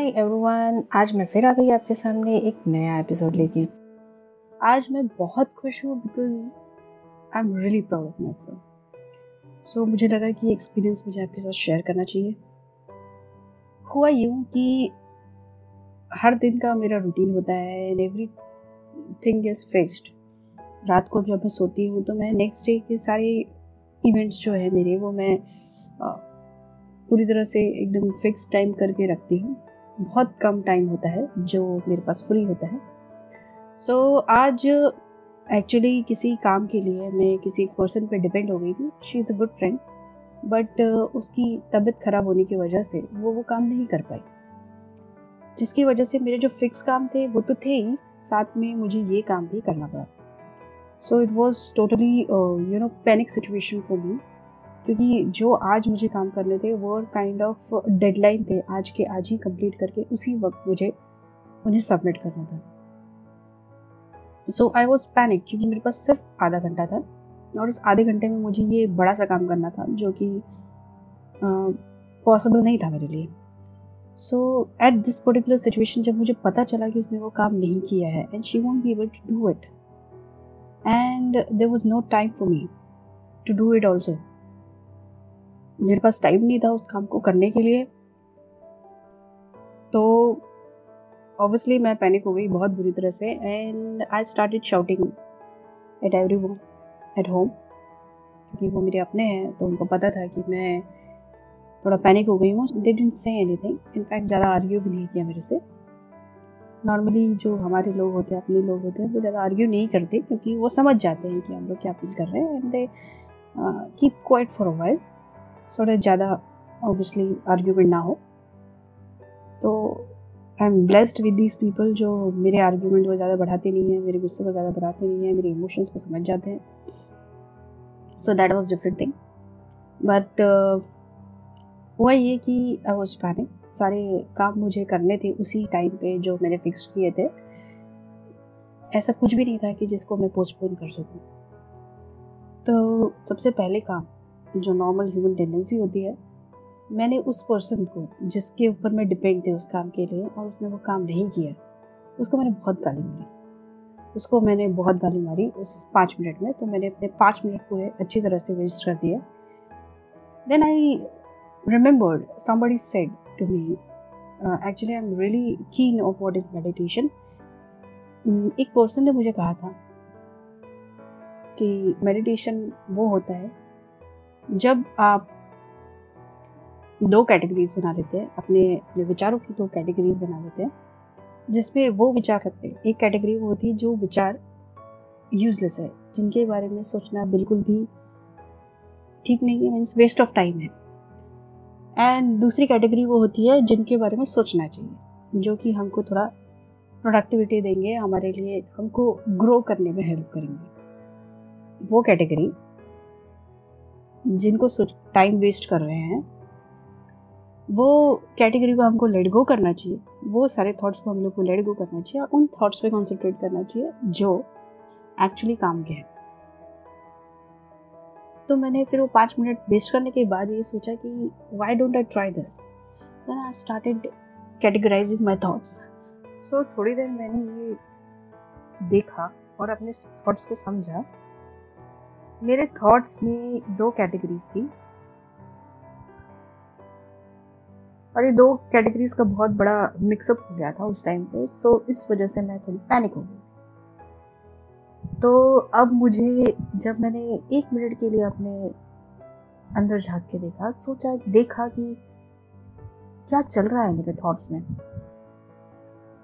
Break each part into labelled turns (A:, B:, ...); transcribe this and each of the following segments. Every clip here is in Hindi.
A: हाय एवरीवन आज मैं फिर आ गई आपके सामने एक नया एपिसोड लेके। आज मैं बहुत खुश हूँ because I am really proud of myself so मुझे लगा कि एक्सपीरियंस मुझे आपके साथ शेयर करना चाहिए। हुआ यूँ कि हर दिन का मेरा रूटीन होता है and everything is fixed रात को जब मैं सोती हूँ तो मैं नेक्स्ट डे के सारे इवेंट्स जो है मेरे, वो मैं पूरी तरह से एकदम फिक्स टाइम करके रखती हूँ। बहुत कम टाइम होता है जो मेरे पास फ्री होता है। सो so, आज एक्चुअली किसी काम के लिए मैं किसी पर्सन पे डिपेंड हो गई थी। She is a good friend but उसकी तबीयत ख़राब होने की वजह से वो वो काम नहीं कर पाई। जिसकी वजह से मेरे जो फिक्स काम थे वो तो थे ही साथ में मुझे ये काम भी करना पड़ा। So it was totally you know panic situation for me क्योंकि जो आज मुझे काम करने थे वो काइंड ऑफ़ डेडलाइन थे आज के आज ही कंप्लीट करके उसी वक्त मुझे उन्हें सबमिट करना था। सो आई वॉज़ पैनिक क्योंकि मेरे पास सिर्फ़ आधा घंटा था और उस आधे घंटे में मुझे ये बड़ा सा काम करना था जो कि पॉसिबल uh, नहीं था मेरे लिए। So at this particular situation जब मुझे पता चला कि उसने वो काम नहीं किया है and she won't be able to do it and there was no time for me to do it also मेरे पास टाइम नहीं था उस काम को करने के लिए। तो ऑब्वियसली मैं पैनिक हो गई बहुत बुरी तरह से and I started shouting at everyone at home क्योंकि वो मेरे अपने हैं तो उनको पता था कि मैं थोड़ा पैनिक हो गई हूँ। They didn't say anything in fact ज़्यादा आर्ग्यू भी नहीं किया मेरे से। नॉर्मली जो हमारे लोग होते हैं, अपने लोग होते हैं, वो ज़्यादा आर्ग्यू नहीं करते क्योंकि वो समझ जाते हैं कि हम लोग क्या फील कर रहे हैं and they keep quiet for a while that ज़्यादा ऑब्वियसली आर्ग्यूमेंट ना हो। तो I am blessed with these people जो मेरे आर्ग्यूमेंट को ज़्यादा बढ़ाते नहीं है, मेरे गुस्से को ज़्यादा बढ़ाते नहीं है, मेरे इमोशंस को समझ जाते हैं। So that was different thing but हुआ ये कि आई वॉज़ पैनिक सारे काम मुझे करने थे उसी टाइम पे जो मैंने फिक्स किए थे। ऐसा कुछ भी नहीं था कि जिसको मैं पोस्टपोन कर सकूँ। तो सबसे पहले काम जो नॉर्मल ह्यूमन टेंडेंसी होती है मैंने उस पर्सन को जिसके ऊपर मैं डिपेंड थे उस काम के लिए और उसने वो काम नहीं किया उसको मैंने बहुत गाली मारी। उसको मैंने बहुत गाली मारी उस पाँच मिनट में तो मैंने अपने पाँच मिनट पूरे अच्छी तरह से वेस्ट कर दिए। Then I remembered somebody said to me uh, actually i'm really keen of what is meditation. एक पर्सन ने मुझे कहा था कि मेडिटेशन वो होता है जब आप दो कैटेगरीज बना लेते हैं, अपने विचारों की दो कैटेगरीज बना लेते हैं, जिसमें वो विचार रखते हैं। एक कैटेगरी वो होती है जो विचार यूजलेस है, जिनके बारे में सोचना बिल्कुल भी ठीक नहीं है मीन्स वेस्ट ऑफ़ टाइम है। एंड दूसरी कैटेगरी वो होती है जिनके बारे में सोचना चाहिए, जो कि हमको थोड़ा प्रोडक्टिविटी देंगे, हमारे लिए हमको ग्रो करने में हेल्प करेंगे। वो कैटेगरी जिनको टाइम वेस्ट कर रहे हैं, वो कैटेगरी को हमको लेट गो करना चाहिए। वो सारे थॉट्स को हम लोग को लेट गो करना चाहिए और उन थॉट्स पे कॉन्सेंट्रेट करना चाहिए जो एक्चुअली काम के हैं। तो मैंने फिर वो पाँच मिनट वेस्ट करने के बाद ये सोचा कि why don't I try this then I started categorizing my thoughts so थोड़ी देर मैंने ये देखा और अपने थॉट्स को समझा। मेरे थॉट्स में दो कैटेगरीज थी। और ये दो कैटेगरीज का बहुत बड़ा मिक्सअप हो गया था उस टाइम पे सो इस वजह से मैं थोड़ी पैनिक हो गई। तो अब मुझे जब मैंने एक मिनट के लिए अपने अंदर झाँक के देखा, सोचा, देखा कि क्या चल रहा है मेरे थॉट्स में।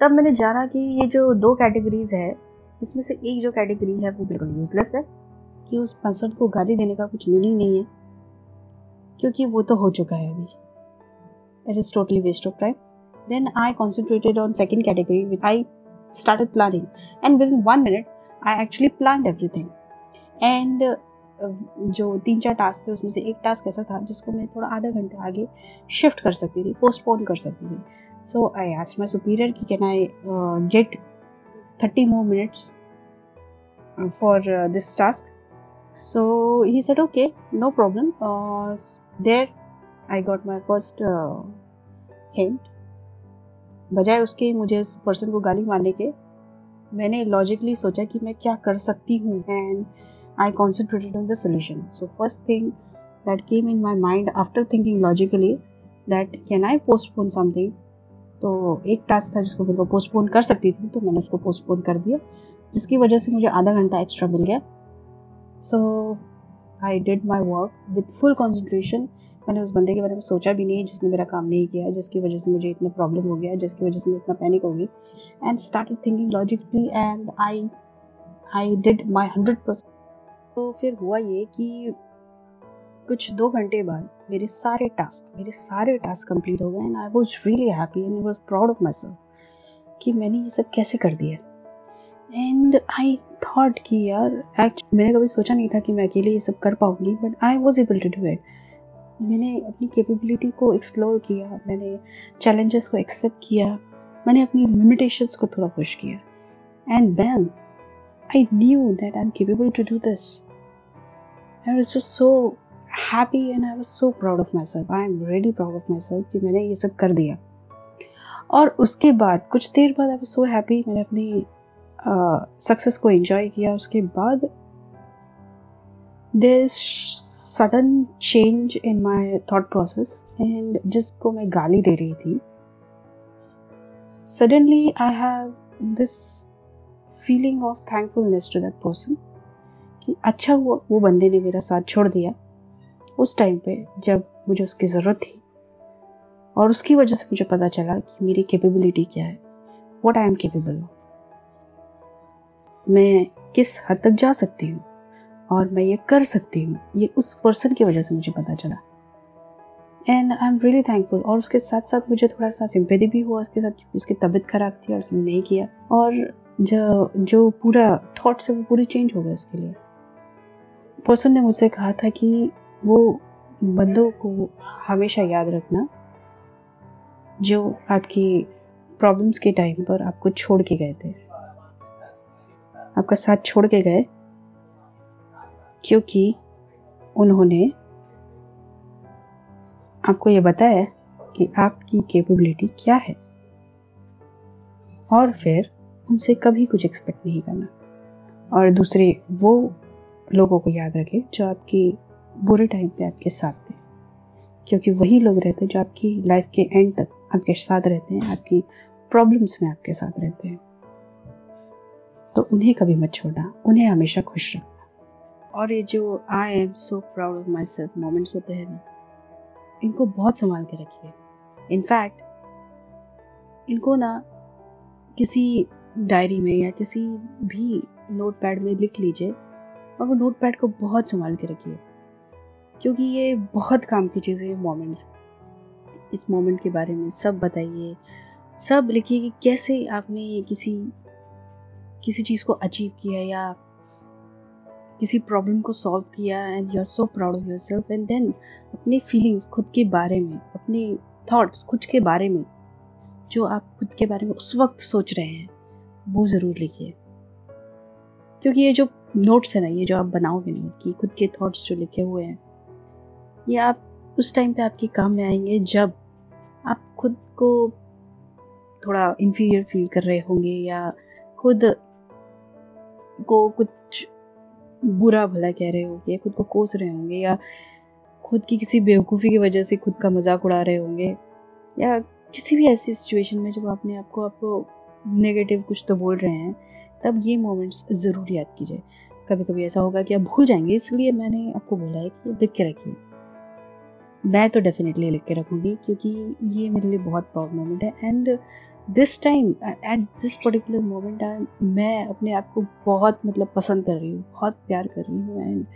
A: तब मैंने जाना कि ये जो दो कैटेगरीज है, इसमें से एक जो कैटेगरी है वो बिल्कुल यूजलेस है। कि उस पर्सन को गाली देने का कुछ मीनिंग नहीं है, क्योंकि वो तो हो चुका है अभी। It is totally waste of time then I concentrated on second category with I started planning and within one minute I actually plan everything and जो तीन चार टास्क थे, उसमें से एक टास्क ऐसा था जिसको मैं थोड़ा आधा घंटा आगे शिफ्ट कर सकती थी पोस्टपोन कर सकती थी। So I ask my superior कि can I get thirty more minutes for this task So he said, okay, no problem. Uh, there I got my first uh, hint. बजाय उसके मुझे इस पर्सन को गाली मारने के मैंने लॉजिकली सोचा कि मैं क्या कर सकती हूँ and I concentrated on the solution so first thing that came in my mind after thinking logically that can I postpone something तो एक टास्क था जिसको मैं पोस्टपोन कर सकती थी तो मैंने उसको पोस्टपोन कर दिया जिसकी वजह से मुझे आधा घंटा एक्स्ट्रा मिल गया so I did my work with full concentration मैंने उस बंदे के बारे में सोचा भी नहीं, जिसने मेरा काम नहीं किया, जिसकी वजह से मुझे इतना प्रॉब्लम हो गया, जिसकी वजह से मैं इतना पैनिक हो गई। And started thinking logically and I I did my hundred percent तो फिर हुआ ये कि कुछ दो घंटे बाद मेरे सारे टास्क मेरे सारे टास्क कंप्लीट हो गए and I was really happy and I was proud of myself कि मैंने ये सब कैसे कर दिया। एंड आई थॉट कि यार एक्च मैंने कभी सोचा नहीं था कि मैं अकेले ये सब कर पाऊँगी but I was able to do it मैंने अपनी कैपेबिलिटी को एक्सप्लोर किया, मैंने चैलेंजेस को एक्सेप्ट किया, मैंने अपनी लिमिटेशंस को थोड़ा पुश किया. And bam I knew that I am capable to do this I was just so happy and I was so proud of myself I am really proud of myself कि मैंने ये सब कर दिया. और उसके बाद, कुछ देर बाद आई वॉज़ सो हैप्पी मैंने अपनी सक्सेस को एंजॉय किया, उसके बाद there sudden change in my thought process and जिसको मैं गाली दे रही थी। Suddenly I have this feeling of thankfulness to that person कि अच्छा हुआ, वो बंदे ने मेरा साथ छोड़ दिया। उस टाइम पे जब मुझे उसकी ज़रूरत थी और उसकी वजह से मुझे पता चला कि मेरी कैपेबिलिटी क्या है वट आई एम केपेबल मैं किस हद तक जा सकती हूँ? और मैं ये कर सकती हूँ? ये उस पर्सन की वजह से मुझे पता चला। And I am really thankful और उसके साथ साथ मुझे थोड़ा सा सिंपैथी भी हुआ उसके साथ उसकी तबीयत खराब थी और उसने नहीं किया। और जो जो पूरा थॉट्स है वो पूरी चेंज हो गया उसके लिए। पर्सन ने मुझसे कहा था कि वो बंदों को हमेशा याद रखना, जो आपकी प्रॉब्लम्स के टाइम पर आपको छोड़ के गए थे। आपका साथ छोड़ के गए, क्योंकि उन्होंने आपको ये बताया कि आपकी कैपेबिलिटी क्या है। और फिर उनसे कभी कुछ एक्सपेक्ट नहीं करना। और दूसरे, वो लोगों को याद रखें जो आपकी बुरे टाइम पे आपके साथ थे। क्योंकि वही लोग रहते हैं जो आपकी लाइफ के एंड तक आपके साथ रहते हैं, आपकी प्रॉब्लम्स में आपके साथ रहते हैं। तो उन्हें कभी मत छोड़ना, उन्हें हमेशा खुश रखना। और ये जो I am so proud of myself moments होते हैं ना, इनको बहुत संभाल के रखिए। इनफैक्ट इनको ना किसी डायरी में या किसी भी नोट पैड में लिख लीजिए और वो नोट पैड को बहुत संभाल के रखिए, क्योंकि ये बहुत काम की चीज़ें हैं मोमेंट्स इस मोमेंट के बारे में सब बताइए, सब लिखिए कि कैसे आपने ये किसी किसी चीज़ को अचीव किया या किसी प्रॉब्लम को सॉल्व किया and you are so proud of yourself and then अपनी फीलिंग्स खुद के बारे में, अपने थॉट्स खुद के बारे में, जो आप खुद के बारे में उस वक्त सोच रहे हैं, वो ज़रूर लिखिए। क्योंकि ये जो नोट्स है ना, ये जो आप बनाओगे ना, कि खुद के थॉट्स जो लिखे हुए हैं, ये आप उस टाइम पे आपके काम में आएँगे जब आप खुद को थोड़ा इन्फीरियर फील कर रहे होंगे या खुद को कुछ बुरा भला कह रहे होंगे, खुद को कोस रहे होंगे, या खुद की किसी बेवकूफ़ी की वजह से खुद का मज़ाक उड़ा रहे होंगे, या किसी भी ऐसी सिचुएशन में जब आपने आपको आपको नेगेटिव कुछ तो बोल रहे हैं, तब ये मोमेंट्स ज़रूर याद कीजिए। कभी कभी ऐसा होगा कि आप भूल जाएँगे, इसलिए मैंने आपको बोला है कि लिख के रखिए। मैं तो डेफिनेटली लिख के रखूँगी, क्योंकि ये मेरे लिए बहुत प्राउड मोमेंट है and this time at this particular moment I मैं अपने आप को बहुत मतलब पसंद कर रही हूँ बहुत प्यार कर रही हूँ एंड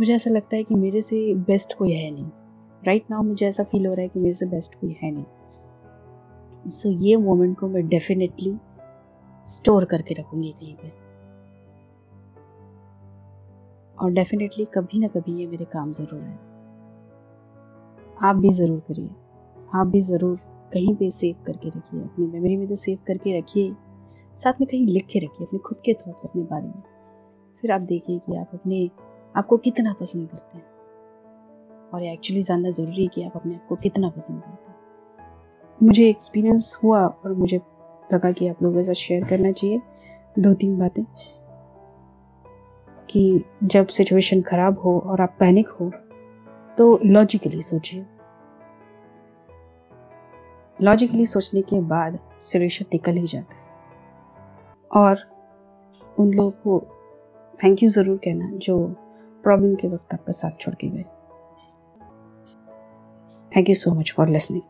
A: मुझे ऐसा लगता है कि मेरे से बेस्ट कोई है नहीं। राइट right नाउ मुझे ऐसा फील हो रहा है कि मेरे से बेस्ट कोई है नहीं। सो so, ये मोमेंट को मैं डेफिनेटली स्टोर करके रखूँगी कहीं पे। और डेफिनेटली कभी ना कभी ये मेरे काम ज़रूर है आप भी ज़रूर करिए। आप भी ज़रूर कहीं पे सेव करके रखिए, अपनी मेमोरी में तो सेव करके रखिए। साथ में कहीं लिख के रखिए, अपने खुद के थॉट्स अपने बारे में। फिर आप देखिए कि आप अपने, आपको कितना पसंद करते हैं। और एक्चुअली जानना ज़रूरी है कि आप अपने आप को कितना पसंद करते हैं। मुझे एक्सपीरियंस हुआ और मुझे लगा कि आप लोगों के साथ शेयर करना चाहिए। दो तीन बातें। कि जब सिचुएशन ख़राब हो और आप पैनिक हो तो लॉजिकली सोचिए। लॉजिकली सोचने के बाद सोल्यूशन निकल ही जाता है। और उन लोगों को थैंक यू ज़रूर कहना जो प्रॉब्लम के वक्त आपका साथ छोड़ के गए। Thank you so much for listening